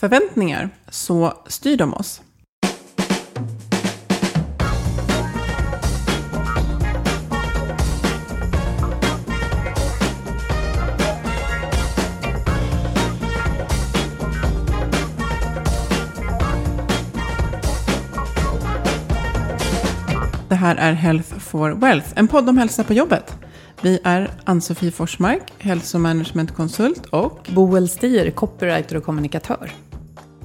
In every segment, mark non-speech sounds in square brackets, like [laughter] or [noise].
Förväntningar, så styr de oss. Det här är Health for Wealth, en podd om hälsa på jobbet. Vi är Ann-Sofie Forsmark, hälsomanagementkonsult och Boel Stier, copywriter och kommunikatör.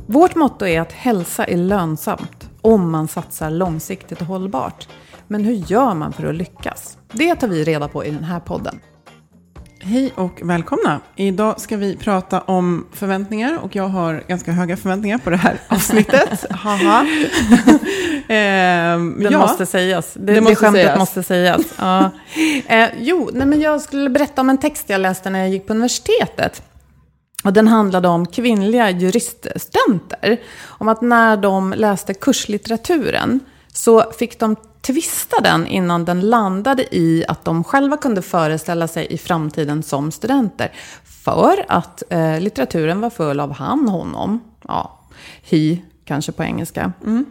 Vårt motto är att hälsa är lönsamt om man satsar långsiktigt och hållbart. Men hur gör man för att lyckas? Det tar vi reda på i den här podden. Hej och välkomna! Idag ska vi prata om förväntningar och jag har ganska höga förväntningar på det här [laughs] avsnittet. Haha. [laughs] ehm, det ja, måste sägas. Det, det, måste det skämtet sägas. måste sägas. Ja. [laughs] Eh, jo, nej, men jag skulle berätta om en text jag läste när jag gick på universitetet. Och den handlade om kvinnliga juriststudenter. Om att när de läste kurslitteraturen så fick de twista den innan den landade i att de själva kunde föreställa sig i framtiden som studenter. För att eh, litteraturen var full av han, honom, ja, he kanske på engelska. Mm.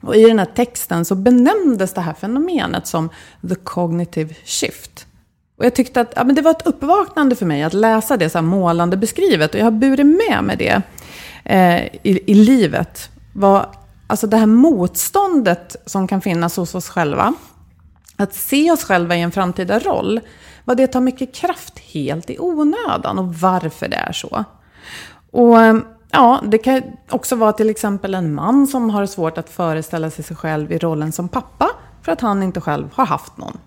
Och i den här texten så benämndes det här fenomenet som the cognitive shift. Och jag tyckte att ja, men det var ett uppvaknande för mig att läsa det så här målande beskrivet. Och jag har burit med mig det eh, i, i livet. Var, alltså det här motståndet som kan finnas hos oss själva. Att se oss själva i en framtida roll. Vad det tar mycket kraft helt i onödan och varför det är så. Och eh, ja, det kan också vara till exempel en man som har svårt att föreställa sig sig själv i rollen som pappa. För att han inte själv har haft någon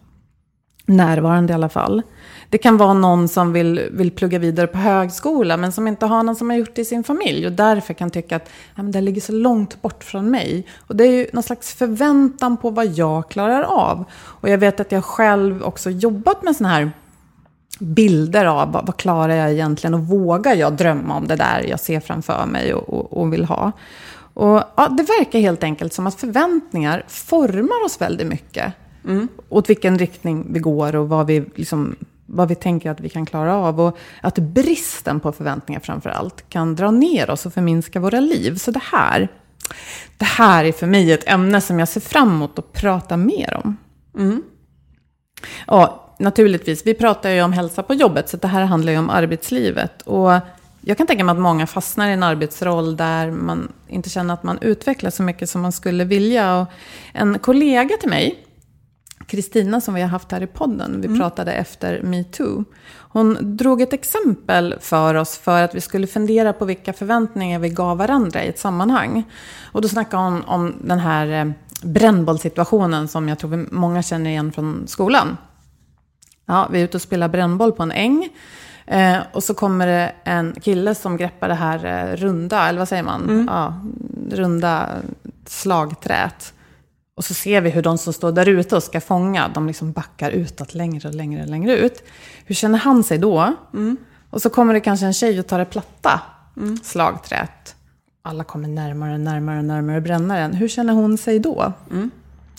närvarande i alla fall. Det kan vara någon som vill, vill plugga vidare på högskola men som inte har någon som har gjort det i sin familj och därför kan tycka att ja, men det ligger så långt bort från mig. Och det är ju någon slags förväntan på vad jag klarar av. Och jag vet att jag själv också jobbat med sådana här bilder av vad, vad klarar jag egentligen och vågar jag drömma om det där jag ser framför mig och, och, och vill ha. Och ja, Det verkar helt enkelt som att förväntningar formar oss väldigt mycket. Mm. Åt vilken riktning vi går och vad vi, liksom, vad vi tänker att vi kan klara av. Och att bristen på förväntningar framför allt kan dra ner oss och förminska våra liv. Så det här, det här är för mig ett ämne som jag ser fram emot att prata mer om. Mm. Ja, naturligtvis, vi pratar ju om hälsa på jobbet, så det här handlar ju om arbetslivet. Och jag kan tänka mig att många fastnar i en arbetsroll där man inte känner att man utvecklas så mycket som man skulle vilja. Och en kollega till mig, Kristina som vi har haft här i podden. Vi mm. pratade efter metoo. Hon drog ett exempel för oss för att vi skulle fundera på vilka förväntningar vi gav varandra i ett sammanhang. Och då snackade hon om den här eh, brännbollsituationen som jag tror många känner igen från skolan. Ja, vi är ute och spelar brännboll på en äng. Eh, och så kommer det en kille som greppar det här eh, runda, eller vad säger man? Mm. Ja, runda slagträt. Och så ser vi hur de som står där ute och ska fånga, de liksom backar utåt längre och längre och längre ut. Hur känner han sig då? Mm. Och så kommer det kanske en tjej och tar det platta mm. slagträt. Alla kommer närmare, närmare, närmare brännaren. Hur känner hon sig då? Mm.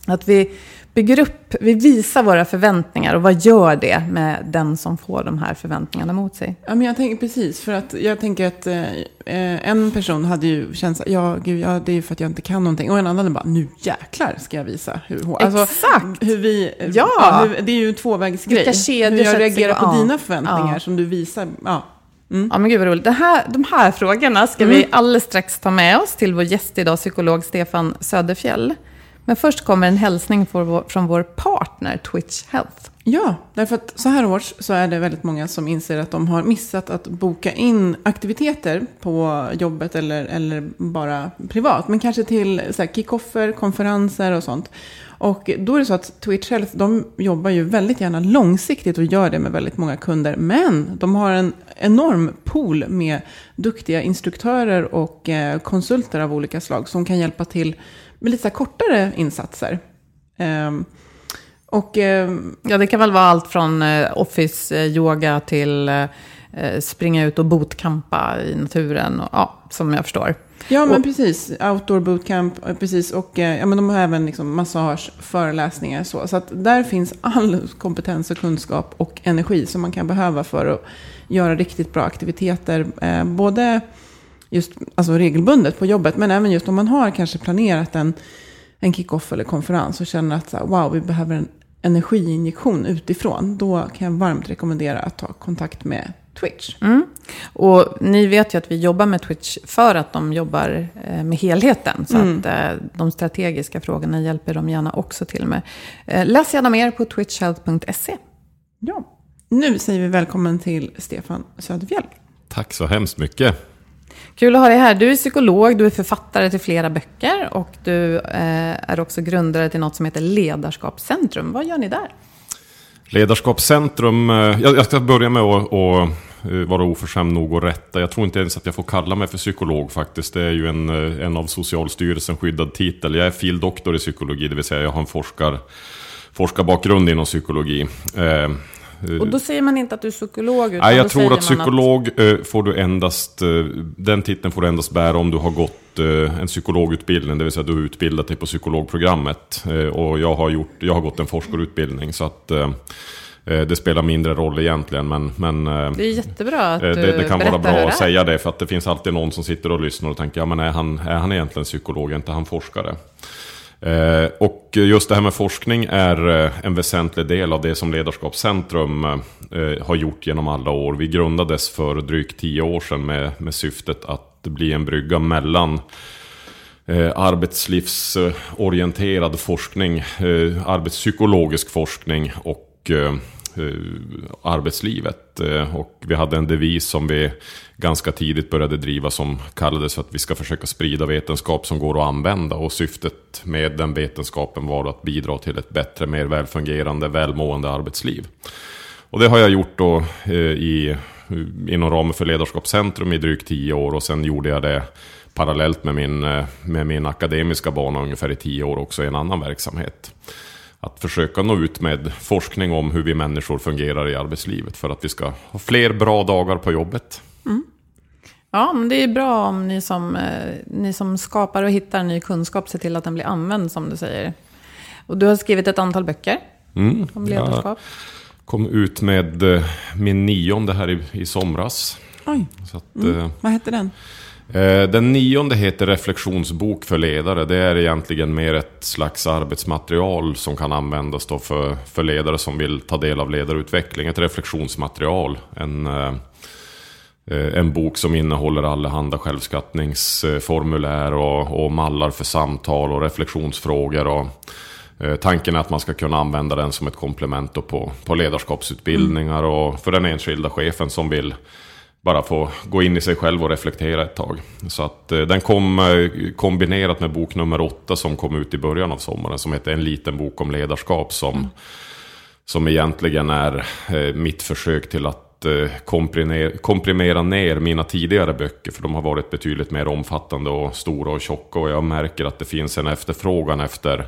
Att vi bygger upp, vi visar våra förväntningar och vad gör det med den som får de här förväntningarna mot sig? Ja, men jag tänker precis, för att jag tänker att eh, en person hade ju så ja, gud, ja, det är ju för att jag inte kan någonting. Och en annan bara, nu jäklar ska jag visa hur hon... Alltså, Exakt! Hur vi, ja! ja hur, det är ju en tvåvägsgrej. Vilka kedjor hur jag reagerar på ja. dina förväntningar ja. som du visar. Ja. Mm. Ja, men gud vad roligt. Det här, de här frågorna ska mm. vi alldeles strax ta med oss till vår gäst idag, psykolog Stefan Söderfjell. Men först kommer en hälsning från vår partner Twitch Health. Ja, därför att så här års så är det väldigt många som inser att de har missat att boka in aktiviteter på jobbet eller, eller bara privat. Men kanske till kickoffer, konferenser och sånt. Och då är det så att Twitch Health, de jobbar ju väldigt gärna långsiktigt och gör det med väldigt många kunder. Men de har en enorm pool med duktiga instruktörer och eh, konsulter av olika slag som kan hjälpa till med lite kortare insatser. Um, och, um, ja, det kan väl vara allt från uh, office-yoga till uh, springa ut och bootcampa i naturen, och, ja, som jag förstår. Ja, men och, precis. Outdoor bootcamp, precis. Och ja, men de har även liksom massage, föreläsningar så. Så att där finns all kompetens och kunskap och energi som man kan behöva för att göra riktigt bra aktiviteter. Eh, både just alltså regelbundet på jobbet. Men även just om man har kanske planerat en, en kick-off eller konferens och känner att så här, wow, vi behöver en energiinjektion utifrån. Då kan jag varmt rekommendera att ta kontakt med Twitch. Mm. Och ni vet ju att vi jobbar med Twitch för att de jobbar eh, med helheten. Så mm. att eh, de strategiska frågorna hjälper de gärna också till med. Eh, läs gärna mer på twitchhealth.se. Ja, nu säger vi välkommen till Stefan Söderfjell. Tack så hemskt mycket. Kul att ha dig här. Du är psykolog, du är författare till flera böcker och du eh, är också grundare till något som heter Ledarskapscentrum. Vad gör ni där? Ledarskapscentrum, eh, jag, ska börja med att eh, vara oförskämd nog och rätta. Jag tror inte ens att jag får kalla mig för psykolog faktiskt. Det är ju en, en av Socialstyrelsen skyddad titel. Jag är fildoktor i psykologi, det vill säga jag har en forskar, forskarbakgrund inom psykologi. Och då säger man inte att du är psykolog? Utan Nej, jag tror att psykolog att... Eh, får du endast, eh, den titeln får du endast bära om du har gått eh, en psykologutbildning, det vill säga du har utbildat dig på psykologprogrammet. Och jag har, gjort, jag har gått en forskarutbildning, så att det spelar mindre roll egentligen, men... men det är jättebra att du Det, det kan vara bra att säga det, för att det finns alltid någon som sitter och lyssnar och tänker, ja men är han, är han egentligen psykolog, är inte han forskare? Eh, och just det här med forskning är eh, en väsentlig del av det som Ledarskapscentrum eh, har gjort genom alla år. Vi grundades för drygt tio år sedan med, med syftet att bli en brygga mellan arbetslivsorienterad forskning, arbetspsykologisk forskning och arbetslivet. Och vi hade en devis som vi ganska tidigt började driva som kallades för att vi ska försöka sprida vetenskap som går att använda. Och syftet med den vetenskapen var att bidra till ett bättre, mer välfungerande, välmående arbetsliv. Och det har jag gjort då eh, i, inom ramen för Ledarskapscentrum i drygt tio år och sen gjorde jag det parallellt med min, eh, med min akademiska bana ungefär i tio år också i en annan verksamhet. Att försöka nå ut med forskning om hur vi människor fungerar i arbetslivet för att vi ska ha fler bra dagar på jobbet. Mm. Ja, men det är bra om ni som, eh, ni som skapar och hittar ny kunskap ser till att den blir använd, som du säger. Och du har skrivit ett antal böcker mm, om ledarskap. Jag kom ut med eh, min nionde här i, i somras. Oj, att, mm. eh, vad hette den? Den nionde heter Reflektionsbok för ledare. Det är egentligen mer ett slags arbetsmaterial som kan användas då för, för ledare som vill ta del av ledarutveckling. Ett reflektionsmaterial. En, en bok som innehåller allehanda självskattningsformulär och, och mallar för samtal och reflektionsfrågor. Och, eh, tanken är att man ska kunna använda den som ett komplement på, på ledarskapsutbildningar mm. och för den enskilda chefen som vill bara få gå in i sig själv och reflektera ett tag. Så att eh, den kom kombinerat med bok nummer åtta som kom ut i början av sommaren som heter En liten bok om ledarskap som, mm. som egentligen är mitt försök till att Eh, komprimera ner mina tidigare böcker. För de har varit betydligt mer omfattande och stora och tjocka. Och jag märker att det finns en efterfrågan efter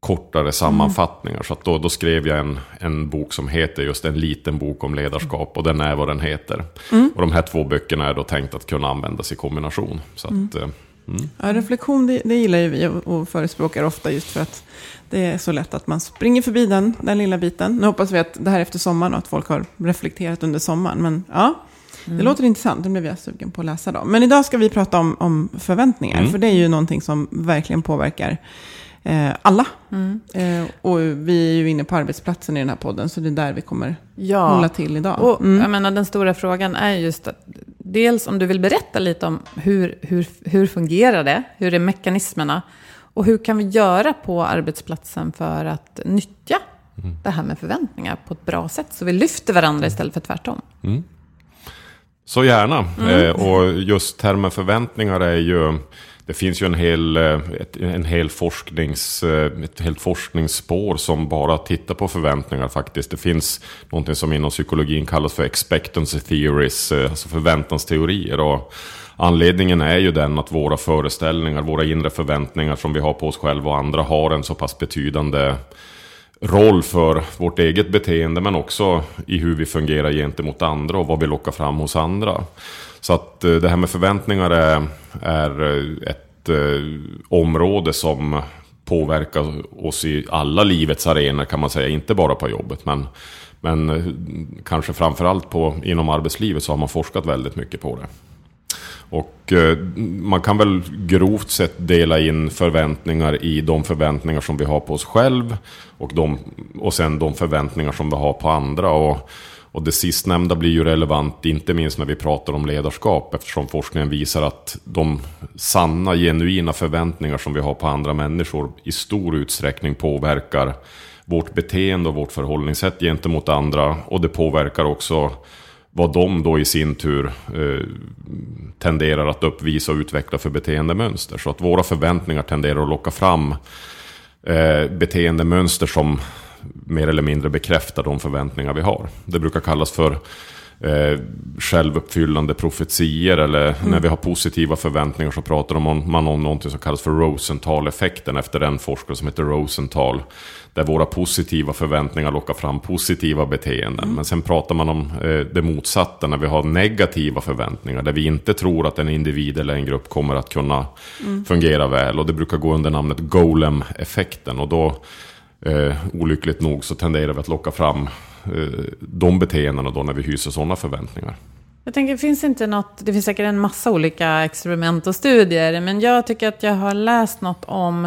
kortare sammanfattningar. Så då, då, skrev jag en, en bok som heter just En liten bok om ledarskap. Och den är vad den heter. Mm. Och de här två böckerna är då tänkt att kunna användas i kombination. Så att, mm. Mm. Ja, reflektion det, det, gillar ju vi och förespråkar ofta just för att det är så lätt att man springer förbi den, den lilla biten. Nu hoppas vi att det här är efter sommaren och att folk har reflekterat under sommaren. Men ja, mm. det låter intressant. Det blev jag sugen på att läsa då. Men idag ska vi prata om, om förväntningar. Mm. För det är ju någonting som verkligen påverkar alla. Mm. Eh, och vi är ju inne på arbetsplatsen i den här podden, så det är där vi kommer ja. hålla till idag. Och, mm. jag menar, den stora frågan är just att dels om du vill berätta lite om hur, hur, hur fungerar det, hur är mekanismerna och hur kan vi göra på arbetsplatsen för att nyttja mm. det här med förväntningar på ett bra sätt, så vi lyfter varandra istället för tvärtom. Mm. Så gärna. Mm. Eh, och just termen förväntningar är ju det finns ju en hel, eh, ett, en hel forsknings, eh, ett helt forskningsspår som bara tittar på förväntningar faktiskt. Det finns någonting som inom psykologin kallas för expectancy theories, eh, alltså förväntansteorier. Och anledningen är ju den att våra föreställningar, våra inre förväntningar som vi har på oss själva och andra har en så pass betydande roll för vårt eget beteende men också i hur vi fungerar gentemot andra och vad vi lockar fram hos andra. Så att eh, det här med förväntningar är, är eh, ett eh, område som påverkar oss i alla livets arenor kan man säga. Inte bara på jobbet men, men kanske framförallt på, inom arbetslivet så har man forskat väldigt mycket på det. Och eh, man kan väl grovt sett dela in förväntningar i de förväntningar som vi har på oss själv och, de, och sen de förväntningar som vi har på andra. Och och det sistnämnda blir ju relevant, inte minst när vi pratar om ledarskap, eftersom forskningen visar att de sanna, genuina förväntningar som vi har på andra människor i stor utsträckning påverkar vårt beteende och vårt förhållningssätt gentemot andra. Och det påverkar också vad de då i sin tur eh, tenderar att uppvisa och utveckla för beteendemönster. Så att våra förväntningar tenderar att locka fram eh, beteendemönster som mer eller mindre bekräftar de förväntningar vi har. Det brukar kallas för eh, självuppfyllande profetier eller mm. när vi har positiva förväntningar så pratar om, man om något som kallas för Rosenthal-effekten efter en forskare som heter Rosenthal. Där våra positiva förväntningar lockar fram positiva beteenden. Mm. Men sen pratar man om eh, det motsatta när vi har negativa förväntningar. Där vi inte tror att en individ eller en grupp kommer att kunna mm. fungera väl. Och det brukar gå under namnet Golem-effekten. Och då eh, olyckligt nog så tenderar vi att locka fram Eh, de beteendena då när vi hyser sådana förväntningar. Jag tänker, det finns inte något, det finns säkert en massa olika experiment och studier, men jag tycker att jag har läst något om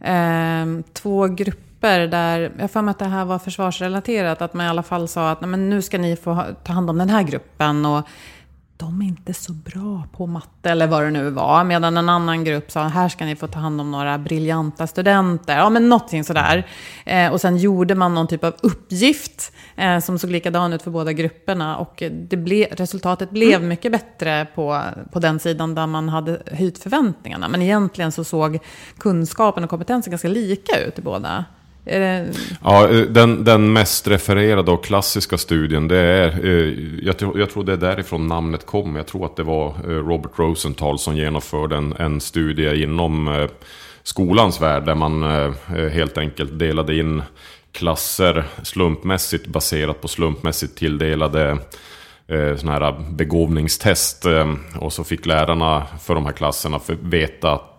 eh, två grupper där, jag för mig att det här var försvarsrelaterat, att man i alla fall sa att men nu ska ni få ta hand om den här gruppen och de är inte så bra på matte eller vad det nu var. Medan en annan grupp sa, här ska ni få ta hand om några briljanta studenter. Ja, men någonting sådär. Eh, och sen gjorde man någon typ av uppgift eh, som såg likadan ut för båda grupperna. Och det ble, resultatet blev mm. mycket bättre på, på den sidan där man hade höjt förväntningarna. Men egentligen så såg kunskapen och kompetensen ganska lika ut i båda. Ja, den, den mest refererade och klassiska studien, det är, eh, jag, tror, jag tror det är därifrån namnet kom. Jag tror att det var eh, Robert Rosenthal som genomförde en, en studie inom eh, skolans värld, där man helt enkelt delade in klasser slumpmässigt baserat på slumpmässigt tilldelade sådana här begåvningstest. Och så fick lärarna för de här klasserna veta att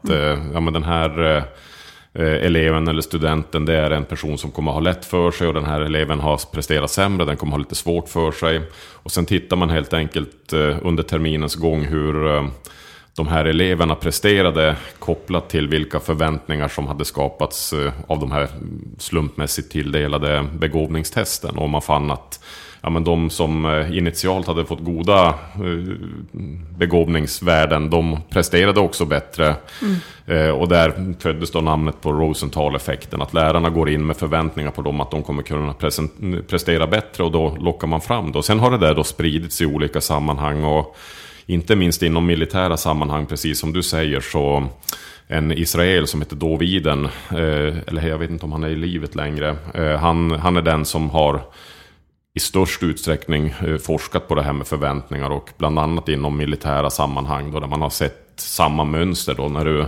ja, men den här Eh, eleven eller studenten det är en person som kommer ha lätt för sig och den här eleven har presterat sämre, den kommer ha lite svårt för sig. Och sen tittar man helt enkelt eh, under terminens gång hur eh, de här eleverna presterade kopplat till vilka förväntningar som hade skapats av de här slumpmässigt tilldelade begåvningstesten. Och man fann att ja, men de som eh, initialt hade fått goda eh, begåvningsvärden, de presterade också bättre. Mm. Eh, och där föddes då namnet på Rosenthal-effekten, att lärarna går in med förväntningar på dem att de kommer kunna prestera bättre och då lockar man fram det. Och sen har det där då spridits i olika sammanhang och inte minst inom militära sammanhang, precis som du säger, så en Israel som heter Doviden, eller jag vet inte om han är i livet längre, han, han är den som har i störst utsträckning eh, forskat på det här med förväntningar och bland annat inom militära sammanhang då där man har sett samma mönster då när du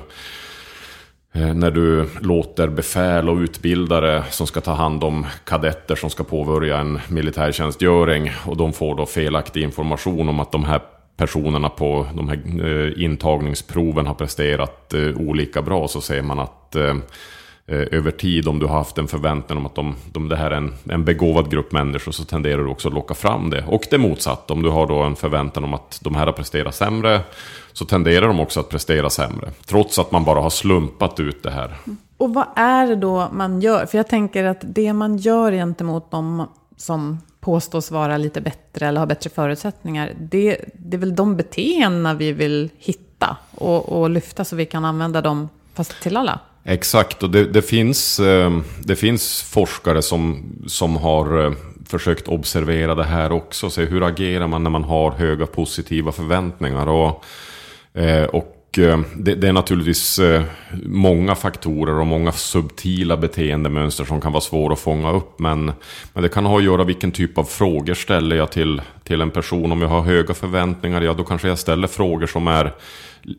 eh, när du låter befäl och utbildare som ska ta hand om kadetter som ska påbörja en militärtjänstgöring och de får då felaktig information om att de här personerna på de här eh, intagningsproven har presterat olika bra så ser man att Eh, över tid om du har haft en förväntan om att de, de, det här är en, en begåvad grupp människor så tenderar du också att locka fram det. Och det motsatta, om du har då en förväntan om att de här har presterat sämre så tenderar de också att prestera sämre. Trots att man bara har slumpat ut det här. Mm. Och vad är det då man gör? För jag tänker att det man gör gentemot de som påstås vara lite bättre eller har bättre förutsättningar, det, det är väl de beteendena vi vill hitta och, och lyfta så vi kan använda dem fast till alla? Exakt, och det, det, finns, eh, det finns forskare som, som har eh, försökt observera det här också. Se hur agerar man när man har höga positiva förväntningar. Och eh, och och eh, det, det, är naturligtvis eh, många faktorer och många subtila beteendemönster som kan vara svåra att fånga upp. Men, men det kan ha att göra vilken typ av frågor ställer jag till, till en person. Om jag har höga förväntningar, ja då kanske jag ställer frågor som är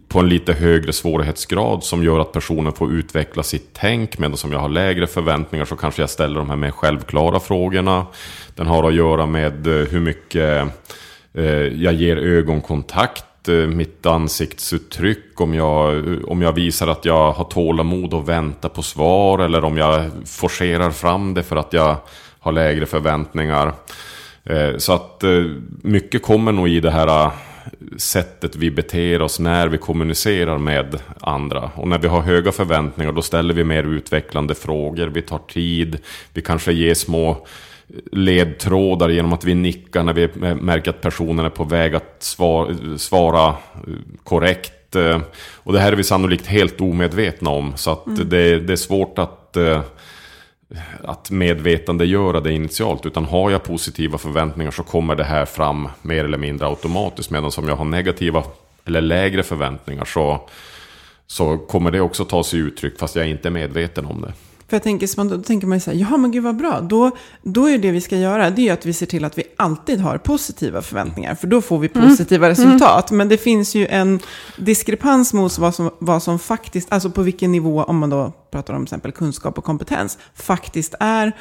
på en lite högre svårighetsgrad som gör att personen får utveckla sitt tänk. Medan som jag har lägre förväntningar så kanske jag ställer de här mer självklara frågorna. Den har att göra med eh, hur mycket jag ger ögonkontakt Eh, mitt ansiktsuttryck, om jag, om jag visar att jag har tålamod och väntar på svar eller om jag forcerar fram det för att jag har lägre förväntningar. Eh, så att eh, mycket kommer nog i det här sättet vi beter oss när vi kommunicerar med andra. Och när vi har höga förväntningar då ställer vi mer utvecklande frågor, vi tar tid, vi kanske ger små ledtrådar genom att vi nickar när vi märker att personen är på väg att svara, svara korrekt. Och det här är vi sannolikt helt omedvetna om. Så att mm. det, det, är svårt att, att medvetandegöra det initialt. Utan har jag positiva förväntningar så kommer det här fram mer eller mindre automatiskt. Medan om jag har negativa eller lägre förväntningar så, så kommer det också ta sig uttryck fast jag är inte medveten om det. För jag tänker, då tänker man ju så här, ja men gud vad bra. Då, då är det vi ska göra, det är att vi ser till att vi alltid har positiva förväntningar. För då får vi mm. positiva mm. resultat. Men det finns ju en diskrepans mot vad som, vad som faktiskt, alltså på vilken nivå, om man då pratar om till exempel kunskap och kompetens, faktiskt är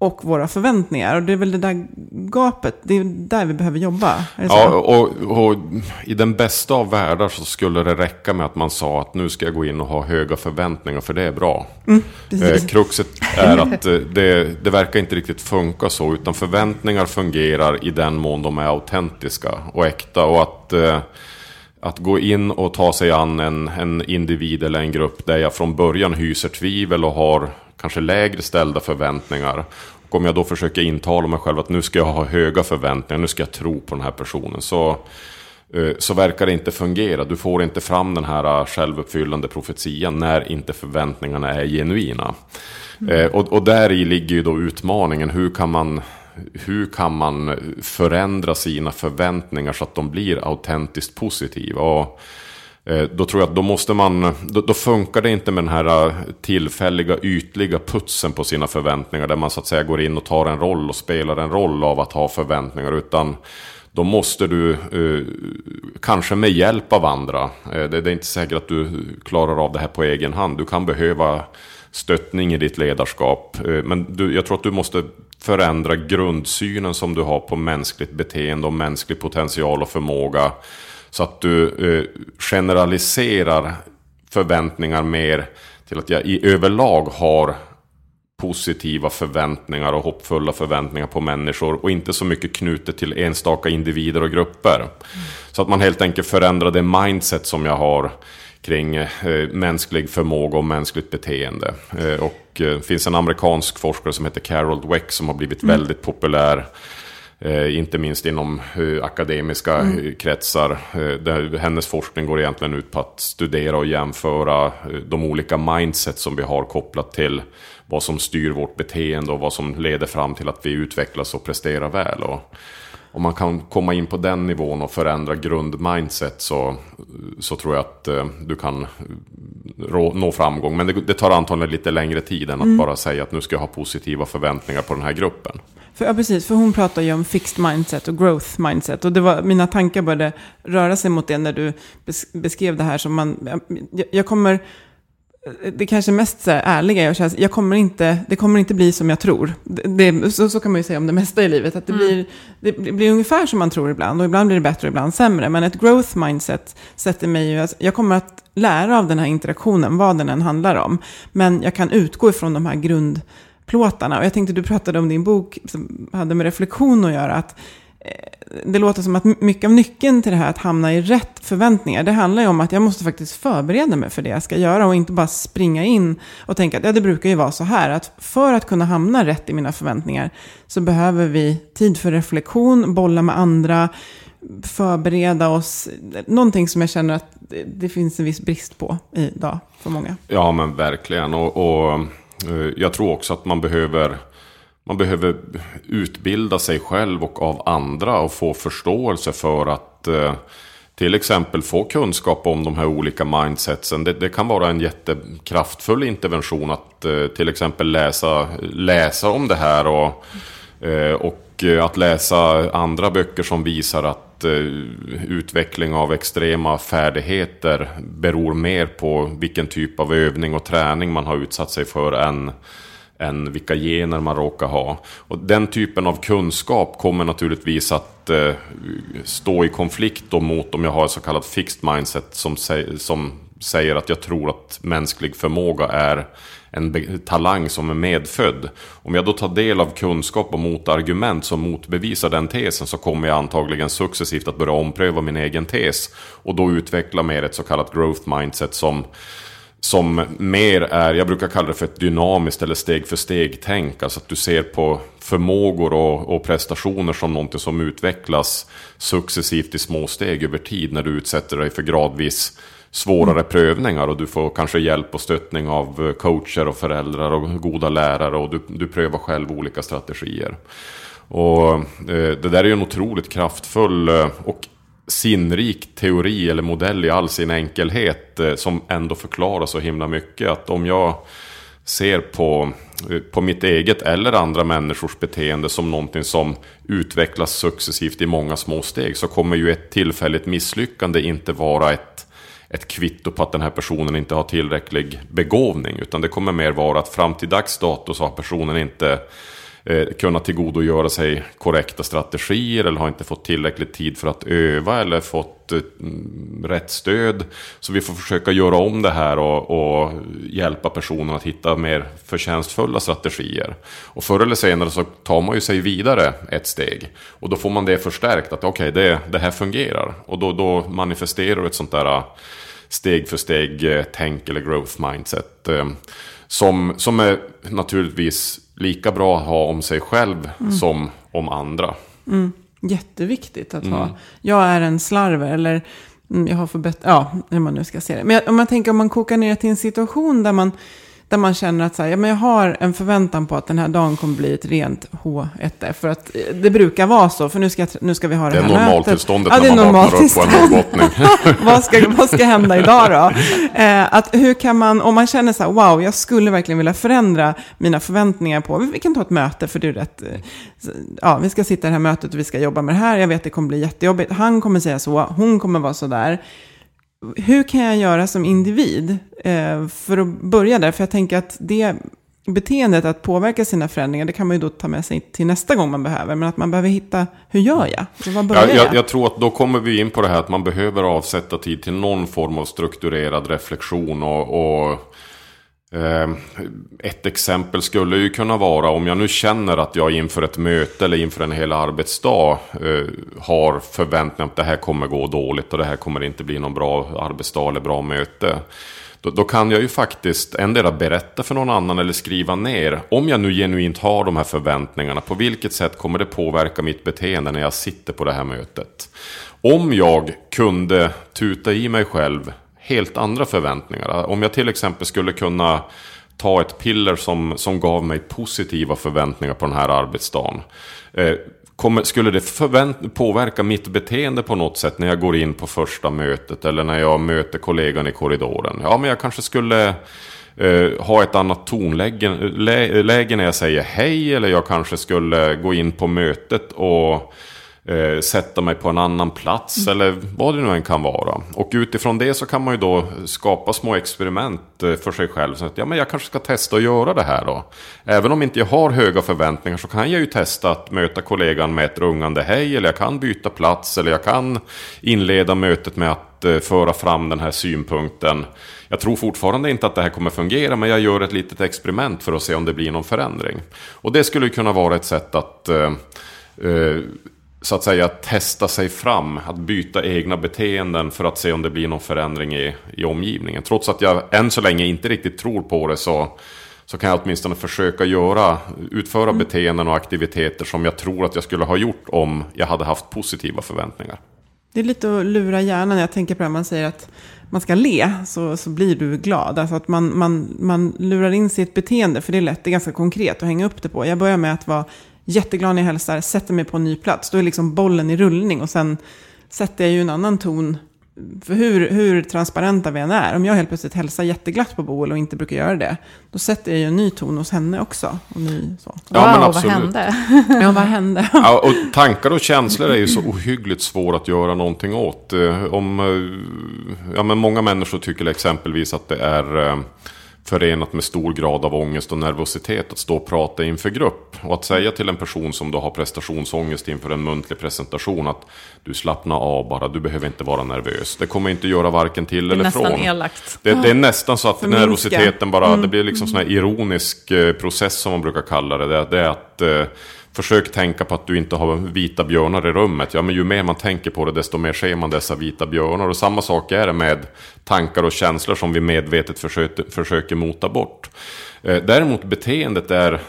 och våra förväntningar. Och det är väl det där gapet, det är där vi behöver jobba. Ja, och, och, i den bästa av världar så skulle det räcka med att man sa att nu ska jag gå in och ha höga förväntningar för det är bra. Mm, eh, kruxet är att eh, det, det verkar inte riktigt funka så, utan förväntningar fungerar i den mån de är autentiska och äkta. Och att... Eh, att gå in och ta sig an en, en individ eller en grupp där jag från början hyser tvivel och har kanske lägre ställda förväntningar. Och om jag då försöker intala mig själv att nu ska jag ha höga förväntningar, nu ska jag tro på den här personen. Så, eh, så verkar det inte fungera. Du får inte fram den här eh, självuppfyllande profetian när inte förväntningarna är genuina. Mm. Eh, och, och där i ligger ju då utmaningen. Hur kan man hur kan man förändra sina förväntningar så att de blir autentiskt positiva? Och Eh, då tror jag att då måste man, då, då, funkar det inte med den här eh, tillfälliga ytliga putsen på sina förväntningar. Där man så att säga går in och tar en roll och spelar en roll av att ha förväntningar. Utan då måste du, eh, kanske med hjälp av andra, eh, det, det, är inte säkert att du klarar av det här på egen hand. Du kan behöva stöttning i ditt ledarskap. Eh, men du, jag tror att du måste förändra grundsynen som du har på mänskligt beteende och mänsklig potential och förmåga så att du eh, generaliserar förväntningar mer till att jag i överlag har positiva förväntningar och hoppfulla förväntningar på människor och inte så mycket knutet till enstaka individer och grupper. Mm. Så att man helt enkelt förändrar det mindset som jag har kring eh, mänsklig förmåga och mänskligt beteende. Eh, och det eh, finns en amerikansk forskare som heter Carol Dweck som har blivit mm. väldigt populär Eh, inte minst inom eh, akademiska mm. Eh, kretsar. Där hennes forskning går egentligen ut på att studera och jämföra de olika mindset som vi har kopplat till vad som styr vårt beteende och vad som leder fram till att vi utvecklas och presterar väl. Och om man kan komma in på den nivån och förändra grundmindset så, så tror jag att du kan nå framgång. Men det, det tar antagligen lite längre tid än att mm. bara säga att nu ska jag ha positiva förväntningar på den här gruppen. För, ja, precis. För hon pratar ju om fixed mindset och growth mindset. Och det var, mina tankar började röra sig mot det när du beskrev det här som man... Jag, jag kommer det kanske mest så här, ärliga jag känner, jag kommer inte, det kommer inte bli som jag tror. Det, det, så, så kan man ju säga om det mesta i livet, att det, mm. blir, det, det, blir ungefär som man tror ibland, och ibland blir det bättre och ibland sämre. Men ett growth mindset sätter mig ju, alltså, jag kommer att lära av den här interaktionen, vad den än handlar om. Men jag kan utgå ifrån de här grundplåtarna. Och jag tänkte, du pratade om din bok som hade med reflektion att göra, att det låter som att mycket av nyckeln till det här att hamna i rätt förväntningar, det handlar ju om att jag måste faktiskt förbereda mig för det jag ska göra och inte bara springa in och tänka att ja, det brukar ju vara så här, att för att kunna hamna rätt i mina förväntningar så behöver vi tid för reflektion, bolla med andra, förbereda oss, någonting som jag känner att det finns en viss brist på idag för många. Ja, men verkligen. Och, och eh, jag tror också att man behöver man behöver utbilda sig själv och av andra och få förståelse för att eh, till exempel få kunskap om de här olika mindsetsen. Det, det kan vara en jättekraftfull intervention att eh, till exempel läsa, läsa om det här och, eh, och eh, att läsa andra böcker som visar att eh, utveckling av extrema färdigheter beror mer på vilken typ av övning och träning man har utsatt sig för än än vilka gener man råkar ha. Och den typen av kunskap kommer naturligtvis att eh, stå i konflikt då mot om jag har ett så kallat fixed mindset som, sä som säger att jag tror att mänsklig förmåga är en talang som är medfödd. Om jag då tar del av kunskap och motargument som motbevisar den tesen så kommer jag antagligen successivt att börja ompröva min egen tes och då utveckla mer ett så kallat growth mindset som som mer är, jag brukar kalla det för ett dynamiskt eller steg för steg-tänk. Alltså att du ser på förmågor och, och, prestationer som någonting som utvecklas successivt i små steg över tid när du utsätter dig för gradvis svårare mm. prövningar och du får kanske hjälp och stöttning av coacher och föräldrar och goda lärare och du, du prövar själv olika strategier. Och eh, det där är ju en otroligt kraftfull eh, och sinnrik teori eller modell i all sin enkelhet eh, som ändå förklarar så himla mycket. Att om jag ser på, eh, på mitt eget eller andra människors beteende som någonting som utvecklas successivt i många små steg så kommer ju ett tillfälligt misslyckande inte vara ett, ett kvitto på att den här personen inte har tillräcklig begåvning. Utan det kommer mer vara att fram till dags dato så har personen inte eh, kunna tillgodogöra sig korrekta strategier eller har inte fått tillräckligt tid för att öva eller fått eh, mm, rätt stöd. Så vi får försöka göra om det här och, och, hjälpa personen att hitta mer förtjänstfulla strategier. Och förr eller senare så tar man ju sig vidare ett steg. Och då får man det förstärkt att okej, okay, det, det här fungerar. Och då, då manifesterar ett sånt där eh, steg för steg eh, tänk eller growth mindset. Eh, som, som är naturligtvis lika bra att ha om sig själv mm. som om andra. Mm. Jätteviktigt att ha. Mm. Jag är en slarver eller mm, jag har förbättrat, ja, hur man nu ska se det. Men om man tänker om man kokar ner till en situation där man där man känner att så här, ja, men jag har en förväntan på att den här dagen kommer bli ett rent H1F. För att det brukar vara så, för nu ska, nu ska vi ha det, det här mötet. Det är normaltillståndet ja, när man vaknar upp på en norrbottning. [laughs] vad, ska, vad ska hända idag då? Eh, att hur kan man, om man känner så här, wow, jag skulle verkligen vilja förändra mina förväntningar på, vi kan ta ett möte, för det är rätt, eh, ja, vi ska sitta i det här mötet och vi ska jobba med det här, jag vet det kommer bli jättejobbigt, han kommer säga så, hon kommer vara så där hur kan jag göra som individ eh, för att börja där? För jag tänker att det beteendet att påverka sina förändringar, det kan man ju då ta med sig till nästa gång man behöver. Men att man behöver hitta, hur gör jag? Så vad börjar ja, jag, jag tror att då kommer vi in på det här att man behöver avsätta tid till någon form av strukturerad reflektion och, och Eh, ett exempel skulle ju kunna vara om jag nu känner att jag inför ett möte eller inför en hel arbetsdag eh, har förväntningar att det här kommer gå dåligt och det här kommer inte bli någon bra arbetsdag eller bra möte. Då, då, kan jag ju faktiskt endera berätta för någon annan eller skriva ner. Om jag nu genuint har de här förväntningarna, på vilket sätt kommer det påverka mitt beteende när jag sitter på det här mötet? Om jag kunde tuta i mig själv helt andra förväntningar. Om jag till exempel skulle kunna ta ett piller som, som gav mig positiva förväntningar på den här arbetsdagen. Eh, kommer, skulle det förvänt, påverka mitt beteende på något sätt när jag går in på första mötet eller när jag möter kollegan i korridoren? Ja, men jag kanske skulle eh, ha ett annat tonläge lä, läge när jag säger hej eller jag kanske skulle gå in på mötet och eh, sätta mig på en annan plats mm. eller vad det nu än kan vara. Och utifrån det så kan man ju då skapa små experiment eh, för sig själv. Så att, ja, men jag kanske ska testa att göra det här då. Även om inte jag har höga förväntningar så kan jag ju testa att möta kollegan med ett rungande hej. Eller jag kan byta plats eller jag kan inleda mötet med att eh, föra fram den här synpunkten. Jag tror fortfarande inte att det här kommer fungera men jag gör ett litet experiment för att se om det blir någon förändring. Och det skulle kunna vara ett sätt att eh, eh, så att säga testa sig fram, att byta egna beteenden för att se om det blir någon förändring i, i omgivningen. Trots att jag än så länge inte riktigt tror på det så, så kan jag åtminstone försöka göra, utföra mm. beteenden och aktiviteter som jag tror att jag skulle ha gjort om jag hade haft positiva förväntningar. Det är lite att lura hjärnan. Jag tänker på det man säger att man ska le så, så blir du glad. Alltså att man, man, man lurar in ett beteende, för det är lätt, det är ganska konkret att hänga upp det på. Jag börjar med att vara jätteglad när jag hälsar, sätter mig på en ny plats. Då är liksom bollen i rullning och sen sätter jag ju en annan ton. För hur, hur transparenta vi än är, om jag helt plötsligt hälsar jätteglatt på Boel och inte brukar göra det, då sätter jag ju en ny ton hos henne också. Och ny, så. Ja, wow, men absolut. vad hände? ja, vad hände? ja, och tankar och känslor är ju så ohyggligt svåra att göra någonting åt. Eh, om, eh, ja, men många människor tycker exempelvis att det är eh, förenat med stor grad av ångest och nervositet att stå och prata inför grupp. Och att säga till en person som då har prestationsångest inför en muntlig presentation att du slappnar av bara, du behöver inte vara nervös. Det kommer inte göra varken till eller från. Det är nästan elakt. Det, det, är nästan så att Förminska. nervositeten bara, mm. det blir liksom sån här ironisk eh, process som man brukar kalla det. Det, det är att eh, Försök tänka på att du inte har vita björnar i rummet. Ja, men ju mer man tänker på det, desto mer ser man dessa vita björnar. Och samma sak är det med tankar och känslor som vi medvetet försöker, försöker mota bort. Eh, däremot beteendet är,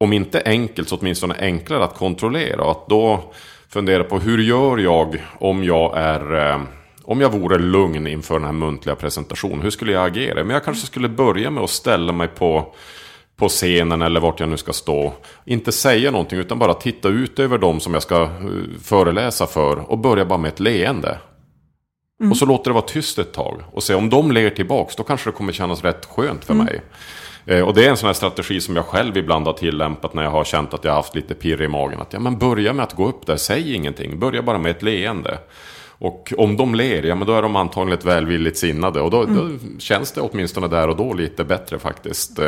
om inte enkelt, så åtminstone enklare att kontrollera. Och att då fundera på hur gör jag om jag är eh, om jag vore lugn inför den här muntliga presentationen, hur skulle jag agera? Men jag kanske skulle börja med att ställa mig på på scenen eller vart jag nu ska stå. Inte säga någonting utan bara titta ut över dem som jag ska eh, föreläsa för och börja bara med ett leende. Mm. Och så låter det vara tyst ett tag och se om de ler tillbaks då kanske det kommer kännas rätt skönt för mm. mig. Eh, och det är en sån här strategi som jag själv ibland har tillämpat när jag har känt att jag haft lite pirr i magen. Att ja, men börja med att gå upp där, säg ingenting, börja bara med ett leende. Och om de ler, ja men då är de antagligen ett välvilligt sinnade. Och då, mm. då, känns det åtminstone där och då lite bättre faktiskt.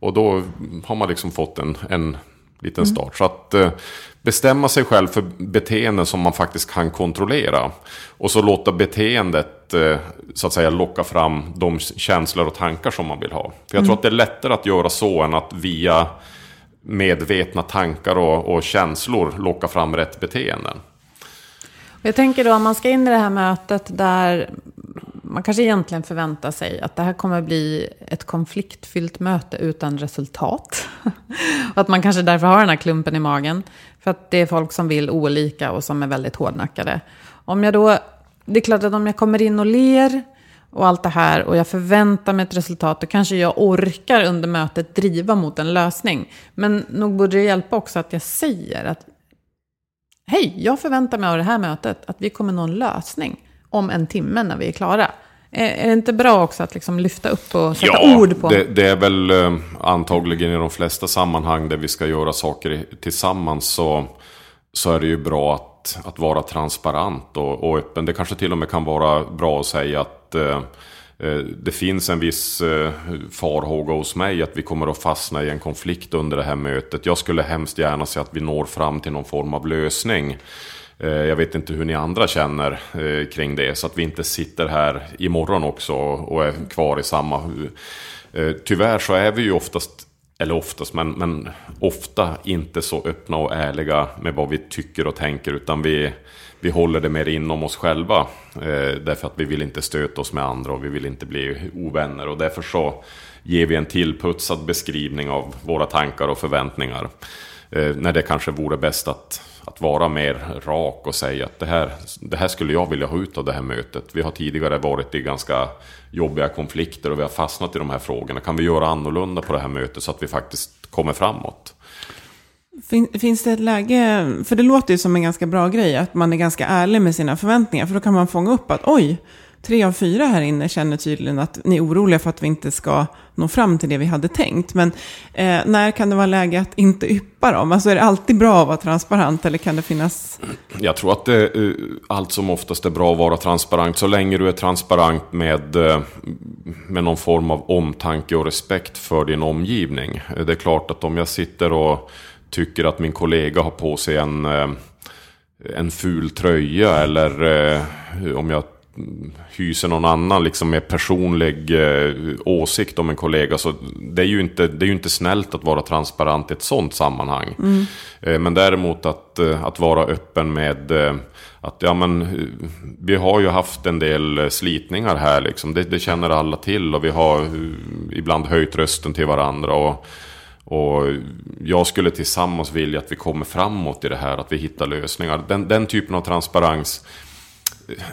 Och då har man liksom fått en, en liten start. Mm. Så att eh, bestämma sig själv för beteenden som man faktiskt kan kontrollera. Och så låta beteendet eh, så att säga locka fram de känslor och tankar som man vill ha. För jag mm. tror att det är lättare att göra så än att via medvetna tankar och, och känslor locka fram rätt beteenden. Jag tänker då om man ska in i det här mötet där man kanske egentligen förväntar sig att det här kommer bli ett konfliktfyllt möte utan resultat. [laughs] och att man kanske därför har den här klumpen i magen. För att det är folk som vill olika och som är väldigt hårdnackade. Om jag då, det är klart att om jag kommer in och ler och allt det här och jag förväntar mig ett resultat, då kanske jag orkar under mötet driva mot en lösning. Men nog borde det hjälpa också att jag säger att Hej, jag förväntar mig av det här mötet att vi kommer nå en lösning om en timme när vi är klara. Är det inte bra också att liksom lyfta upp och sätta ja, ord på? Det, det är väl eh, antagligen i de flesta sammanhang där vi ska göra saker tillsammans så, så är det ju bra att, att vara transparent och, och öppen. Det kanske till och med kan vara bra att säga att eh, eh det finns en viss farhåga hos mig att vi kommer att fastna i en konflikt under det här mötet. Jag skulle hemskt gärna se att vi når fram till någon form av lösning. Eh, jag vet inte hur ni andra känner eh, kring det. Så att vi inte sitter här imorgon också och är kvar i samma... Eh, tyvärr så är vi ju oftast, eller oftast, men, men ofta inte så öppna och ärliga med vad vi tycker och tänker. Utan vi, vi håller det mer inom oss själva. Därför att vi vill inte stöta oss med andra och vi vill inte bli ovänner. Och därför så ger vi en tillputsad beskrivning av våra tankar och förväntningar. Eh, när det kanske vore bäst att att vara mer rak och säga att det här, det här skulle jag vilja ha ut av det här mötet. Vi har tidigare varit i ganska jobbiga konflikter och vi har fastnat i de här frågorna. Kan vi göra annorlunda på det här mötet så att vi faktiskt kommer framåt? Finns det ett läge, för det låter ju som en ganska bra grej, att man är ganska ärlig med sina förväntningar. För då kan man fånga upp att oj, tre av fyra här inne känner tydligen att ni är oroliga för att vi inte ska nå fram till det vi hade tänkt. Men eh, när kan det vara läge att inte yppa dem? Alltså är det alltid bra att vara transparent eller kan det finnas? Jag tror att det är allt som oftast är bra att vara transparent. Så länge du är transparent med, eh, med någon form av omtanke och respekt för din omgivning. Det är klart att om jag sitter och tycker att min kollega har på sig en, eh, en ful tröja eller om jag hyser någon annan liksom mer personlig eh, åsikt om en kollega. Så det är, ju inte, det är ju inte snällt att vara transparent i ett sånt sammanhang. Mm. Eh, men däremot att, eh, att vara öppen med eh, att ja, men, eh, vi har ju haft en del slitningar här. Liksom. Det, det känner alla till och vi har ibland höjt rösten till varandra. Och, och jag skulle tillsammans vilja att vi kommer framåt i det här, att vi hittar lösningar. Den, den typen av transparens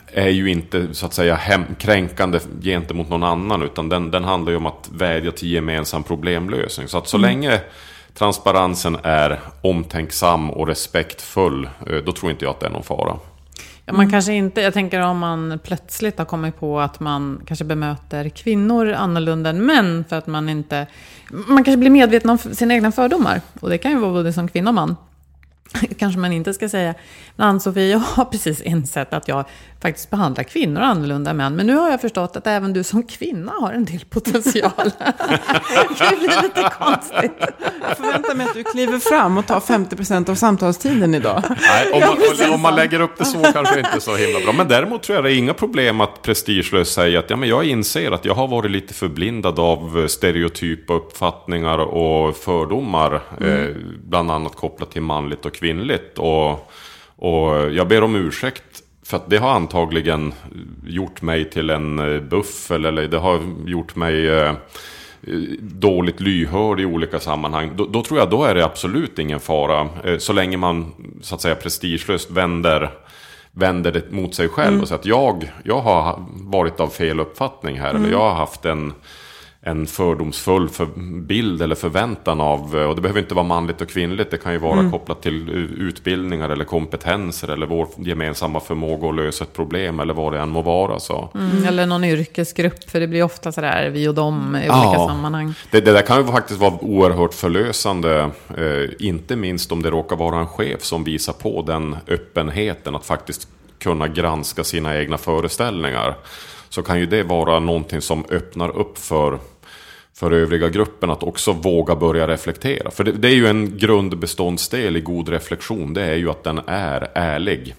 är ju inte så att säga hem, kränkande gentemot någon annan utan den, den handlar ju om att vädja till gemensam problemlösning. Så att så mm. länge transparensen är omtänksam och respektfull eh, då tror inte jag att det är någon fara. Ja, man kanske inte, jag tänker om man plötsligt har kommit på att man kanske bemöter kvinnor annorlunda än män för att man inte... Man kanske blir medveten om sina egna fördomar. Och det kan ju vara både som kvinna och man. [laughs] kanske man inte ska säga. Men Ann-Sofie, jag har precis insett att jag faktiskt behandlar kvinnor annorlunda än män. Men nu har jag förstått att även du som kvinna har en del potential. [laughs] det blir lite konstigt. Jag förväntar mig att du kliver fram och tar 50% av samtalstiden idag. Nej, om, man, om man lägger upp det så kanske inte så himla bra. Men däremot tror jag det är inga problem att prestigelöst säga att ja, men jag inser att jag har varit lite förblindad av stereotypa uppfattningar och fördomar. Mm. Eh, bland annat kopplat till manligt och kvinnligt. Och, och jag ber om ursäkt för att det har antagligen gjort mig till en eh, buffel eller det har gjort mig eh, dåligt lyhörd i olika sammanhang. Då, då, tror jag då är det absolut ingen fara. Eh, så länge man så att säga prestigelöst vänder, vänder det mot sig själv. Mm. Och säger att jag, jag har varit av fel uppfattning här. Mm. Eller jag har haft en en fördomsfull för bild eller förväntan av, och det behöver inte vara manligt och kvinnligt, det kan ju vara mm. kopplat till utbildningar eller kompetenser eller vår gemensamma förmåga att lösa ett problem eller vad det än må vara. Så. Mm. Eller någon yrkesgrupp, för det blir ofta sådär vi och dem i ja, olika sammanhang. Det, det där kan ju faktiskt vara oerhört förlösande, eh, inte minst om det råkar vara en chef som visar på den öppenheten att faktiskt kunna granska sina egna föreställningar så kan ju det vara någonting som öppnar upp för för övriga gruppen att också våga börja reflektera. För det, det, är ju en grundbeståndsdel i god reflektion, det är ju att den är ärlig.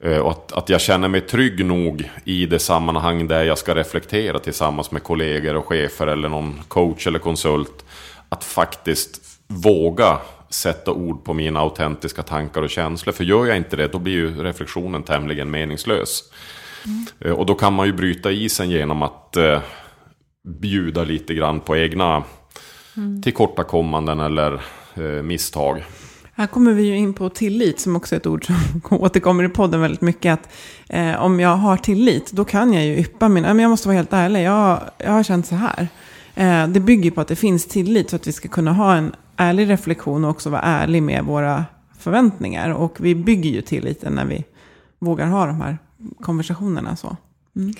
Eh, och att, att jag känner mig trygg nog i det sammanhang där jag ska reflektera tillsammans med kollegor och chefer eller någon coach eller konsult. Att faktiskt våga sätta ord på mina autentiska tankar och känslor. För gör jag inte det, då blir ju reflektionen tämligen meningslös. Mm. Och då kan man ju bryta isen genom att eh, bjuda lite grann på egna mm. tillkortakommanden eller eh, misstag. Här kommer vi ju in på tillit som också är ett ord som [laughs] återkommer i podden väldigt mycket. Att, eh, om jag har tillit då kan jag ju yppa min, men jag måste vara helt ärlig, jag, jag har känt så här. Eh, det bygger på att det finns tillit så att vi ska kunna ha en ärlig reflektion och också vara ärlig med våra förväntningar. Och vi bygger ju tilliten när vi vågar ha de här konversationerna. Så. Mm.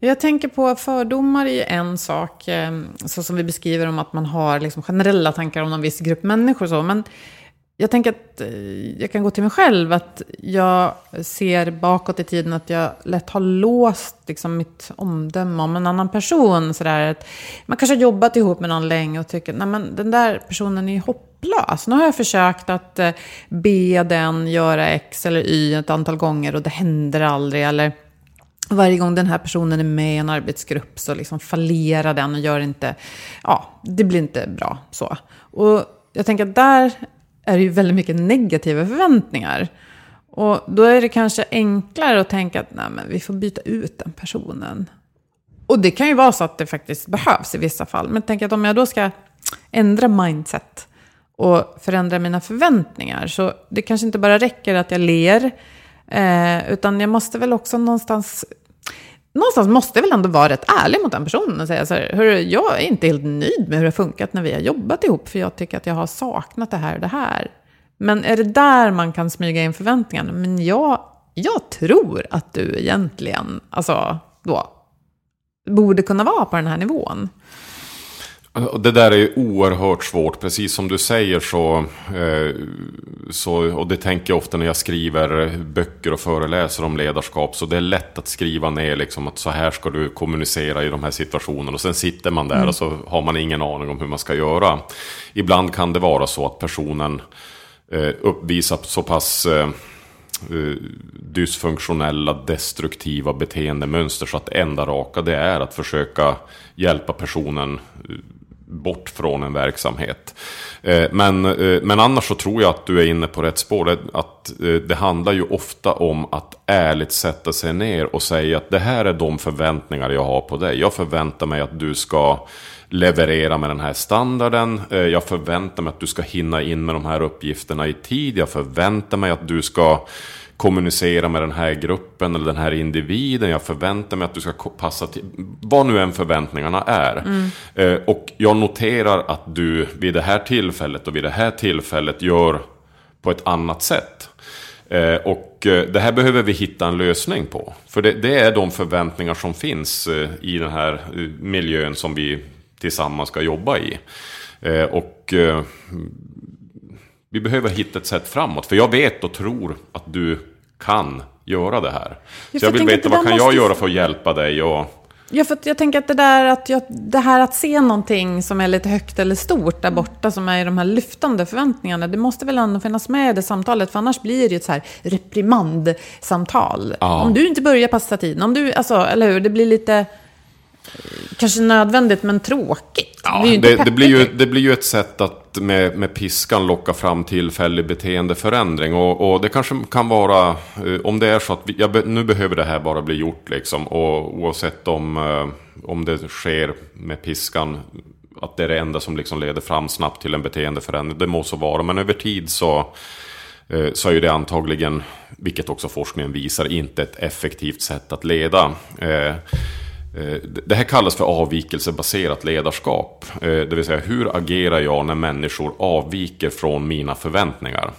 Jag tänker på fördomar är en sak, eh, så som vi beskriver om att man har liksom generella tankar om en viss grupp människor. Så. Men jag tänker att eh, jag kan gå till mig själv, att jag ser bakåt i tiden att jag lätt har låst liksom mitt omdöme om en annan person. Så där, att man kanske har jobbat ihop med någon länge och tycker att den där personen är hopplös. Nu har jag försökt att eh, be den göra X eller Y ett antal gånger och det händer aldrig. Eller varje gång den här personen är med i en arbetsgrupp så liksom fallerar den och gör inte, ja, det blir inte bra så. Och jag tänker att där är det ju väldigt mycket negativa förväntningar. Och då är det kanske enklare att tänka att nej, men vi får byta ut den personen. Och det kan ju vara så att det faktiskt behövs i vissa fall. Men tänk att om jag då ska ändra mindset och förändra mina förväntningar. Så det kanske inte bara räcker att jag ler Eh, utan jag måste väl också någonstans någonstans måste jag väl ändå vara rätt ärlig mot den personen och säga så här, hörru, jag är inte helt nöjd med hur det har funkat när vi har jobbat ihop, för jag tycker att jag har saknat det här och det här. Men är det där man kan smyga in förväntningarna? Men jag, jag tror att du egentligen, alltså då, borde kunna vara på den här nivån. Det där är oerhört svårt, precis som du säger så, eh, så, och det tänker jag ofta när jag skriver böcker och föreläser om ledarskap, så det är lätt att skriva ner liksom att så här ska du kommunicera i de här situationerna, och sen sitter man där mm. och så har man ingen aning om hur man ska göra. Ibland kan det vara så att personen eh, uppvisar så pass eh, dysfunktionella, destruktiva beteendemönster så att enda raka det är att försöka hjälpa personen bort från en verksamhet. Eh, men, eh, men annars så tror jag att du är inne på rätt spår. Att eh, det handlar ju ofta om att ärligt sätta sig ner och säga att det här är de förväntningar jag har på dig. Jag förväntar mig att du ska leverera med den här standarden. Jag förväntar mig att du ska hinna in med de här uppgifterna i tid. Jag förväntar mig att du ska kommunicera med den här gruppen eller den här individen. Jag förväntar mig att du ska passa till, vad nu än förväntningarna är. Mm. Eh, och jag noterar att du vid det här tillfället och vid det här tillfället gör på ett annat sätt. Eh, och eh, det här behöver vi hitta en lösning på. För det, det är de förväntningar som finns i den här miljön som vi tillsammans ska jobba i. Och vi behöver hitta ett sätt framåt. För jag vet och tror att du kan göra det här. Så jag vill veta vad kan jag göra för att hjälpa dig? Och... Ja, för jag tänker att det där att jag, det här att se någonting som är lite högt eller stort där borta, som är de här lyftande förväntningarna, det måste väl ändå finnas med i det samtalet, för annars blir det ju ett så här reprimandsamtal. Ja. Om du inte börjar passa tiden, om du, alltså, eller hur, det blir lite kanske nödvändigt men tråkigt. Ja, det, det, det, blir ju, det blir ju ett sätt att med, med piskan locka fram tillfällig beteendeförändring. Och, och det kanske kan vara, eh, om det är så att vi, ja, nu behöver det här bara bli gjort liksom. Och oavsett om, eh, om det sker med piskan, att det är det enda som liksom leder fram snabbt till en beteendeförändring. Det må så vara, men över tid så eh, så är ju det antagligen, vilket också forskningen visar, inte ett effektivt sätt att leda. Eh, det här kallas för avvikelsebaserat ledarskap. Eh, det vill säga, hur agerar jag när människor avviker från mina förväntningar?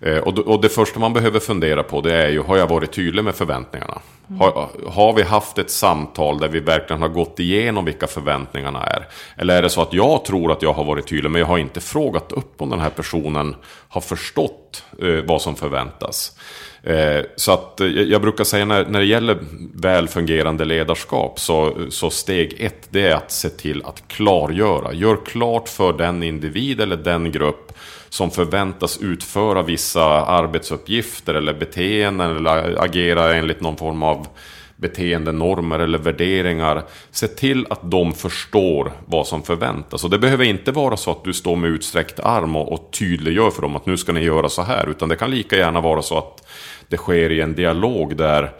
Eh, och det första man behöver fundera på det är ju, har jag varit tydlig med förväntningarna? Mm. Har, har, vi haft ett samtal där vi verkligen har gått igenom vilka förväntningarna är? Eller är det så att jag tror att jag har varit tydlig, men jag har inte frågat upp om den här personen har förstått vad som förväntas? Eh, så att eh, jag brukar säga när, när det gäller väl fungerande ledarskap så, så steg ett det är att se till att klargöra. Gör klart för den individ eller den grupp som förväntas utföra vissa arbetsuppgifter eller beteenden eller agera enligt någon form av beteendenormer eller värderingar. Se till att de förstår vad som förväntas. Och det behöver inte vara så att du står med utsträckt arm och, och tydliggör för dem att nu ska ni göra så här. Utan det kan lika gärna vara så att det sker i en dialog där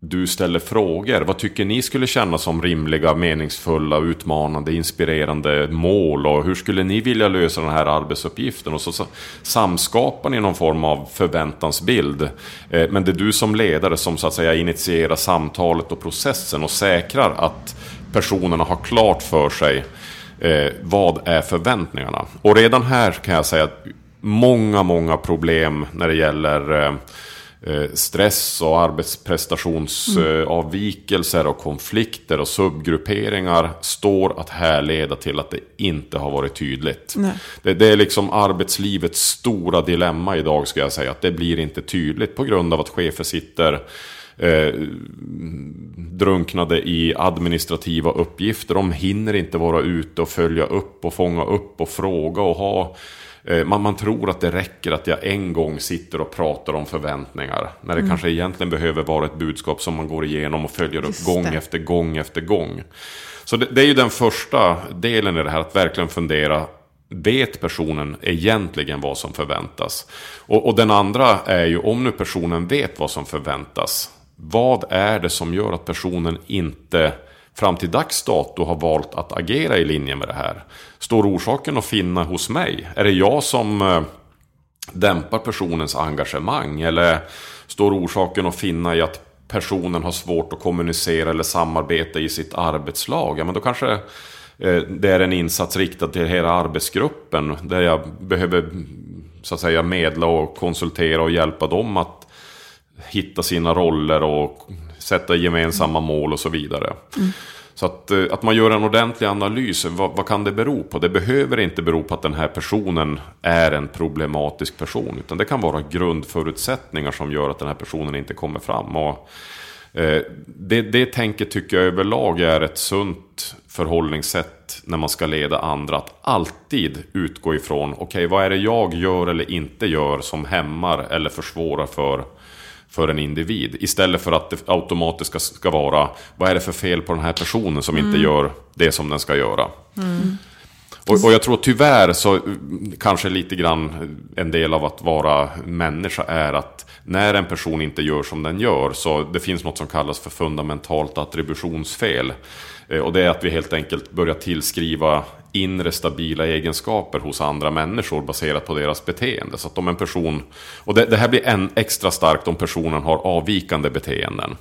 du ställer frågor. Vad tycker ni skulle kännas som rimliga, meningsfulla, utmanande, inspirerande mål? Och hur skulle ni vilja lösa den här arbetsuppgiften? Och så samskapar ni någon form av förväntansbild. Eh, men det är du som ledare som så att säga initierar samtalet och processen och säkrar att personerna har klart för sig eh, vad är förväntningarna. Och redan här kan jag säga att många, många problem när det gäller Eh, stress och arbetsprestationsavvikelser och konflikter och subgrupperingar står att härleda till att det inte har varit tydligt. Det, det, är liksom arbetslivets stora dilemma idag ska jag säga. Att det blir inte tydligt på grund av att chefer sitter eh, drunknade i administrativa uppgifter. De hinner inte vara ute och följa upp och fånga upp och fråga och ha Eh, man, man tror att det räcker att jag en gång sitter och pratar om förväntningar. När det mm. kanske egentligen behöver vara ett budskap som man går igenom och följer upp gång efter gång efter gång. Så det, det är ju den första delen i det här, att verkligen fundera vet personen egentligen vad som förväntas? Och, och, den andra är ju om nu personen vet vad som förväntas. Vad är det som gör att personen inte fram till dags dato har valt att agera i linje med det här. Står orsaken att finna hos mig? Är det jag som eh, dämpar personens engagemang? Eller står orsaken att finna i att personen har svårt att kommunicera eller samarbeta i sitt arbetslag? Ja, men då kanske eh, det är en insats riktad till hela arbetsgruppen där jag behöver så att säga medla och konsultera och hjälpa dem att hitta sina roller och sätta gemensamma mål och så vidare. Mm. Så att, eh, att man gör en ordentlig analys, vad, vad, kan det bero på? Det behöver inte bero på att den här personen är en problematisk person. Utan det kan vara grundförutsättningar som gör att den här personen inte kommer fram. Och, eh, det, det tänket tycker jag överlag är ett sunt förhållningssätt när man ska leda andra. Att alltid utgå ifrån, okej okay, vad är det jag gör eller inte gör som hämmar eller försvårar för för en individ. Istället för att det automatiskt ska, vara, vad är det för fel på den här personen som mm. inte gör det som den ska göra. Mm. Och, och, jag tror tyvärr så kanske lite grann en del av att vara människa är att när en person inte gör som den gör så det finns något som kallas för fundamentalt attributionsfel. Eh, och det är att vi helt enkelt börjar tillskriva inre stabila egenskaper hos andra människor baserat på deras beteende. Så att om en person, och det, det, här blir än extra starkt om personen har avvikande beteenden.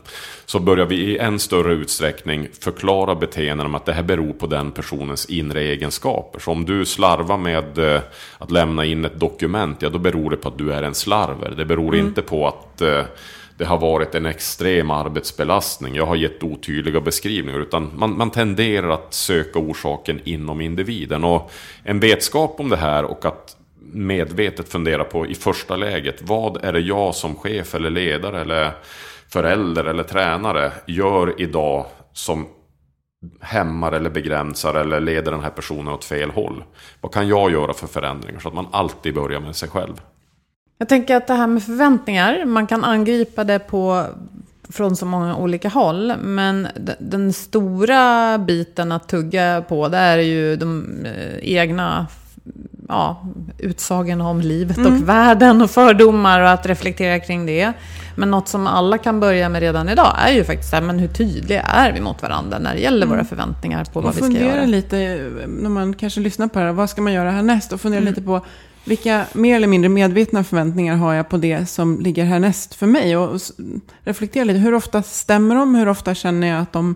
Så börjar vi i än större utsträckning förklara beteenden med att det här beror på den personens inre egenskaper. Så om du slarvar med eh, att lämna in ett dokument, ja då beror det på att du är en slarver. Det beror mm. inte på att eh, det har varit en extrem arbetsbelastning. Jag har gett otydliga beskrivningar. Utan man, man tenderar att söka orsaken inom individen. Och en vetskap om det här och att medvetet fundera på i första läget. Vad är det jag som chef eller ledare eller förälder eller tränare gör idag som hämmar eller begränsar eller leder den här personen åt fel håll. Vad kan jag göra för förändringar så att man alltid börjar med sig själv. Jag tänker att det här med förväntningar, man kan angripa det på, från så många olika håll. Men den stora biten att tugga på, det är ju de eh, egna ja, utsagorna om livet mm. och världen och fördomar och att reflektera kring det. Men något som alla kan börja med redan idag är ju faktiskt här, men hur tydliga är vi mot varandra när det gäller mm. våra förväntningar på vad vi ska göra. Och fundera lite, när man kanske lyssnar på det här, vad ska man göra härnäst? Och fundera mm. lite på vilka mer eller mindre medvetna förväntningar har jag på det som ligger härnäst för mig? Och reflektera lite, hur ofta stämmer de? Hur ofta känner jag att de,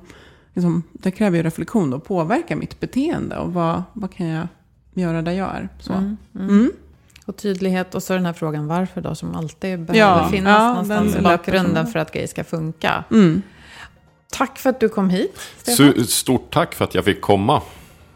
liksom, det kräver ju reflektion då, påverkar mitt beteende? Och vad, vad kan jag göra där jag är? Så. Mm, mm. Mm. Och tydlighet och så den här frågan varför då, som alltid behöver ja, finnas ja, någonstans i bakgrunden för att grejer ska funka. Mm. Tack för att du kom hit, Stefan. Stort tack för att jag fick komma.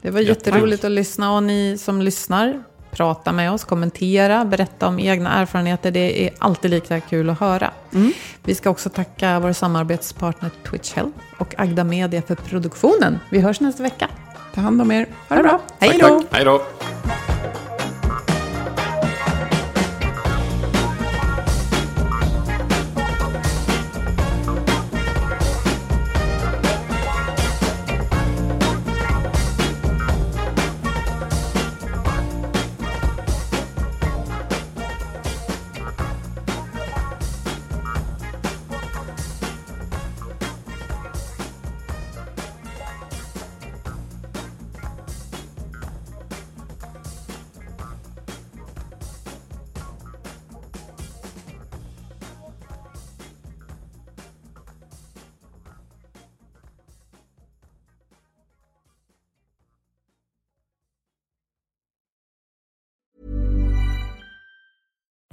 Det var jätteroligt att lyssna och ni som lyssnar, prata med oss, kommentera, berätta om egna erfarenheter. Det är alltid lika kul att höra. Mm. Vi ska också tacka vår samarbetspartner Twitch Health och Agda Media för produktionen. Vi hörs nästa vecka. Ta hand om er. Ha det bra. Hej då. Hej då.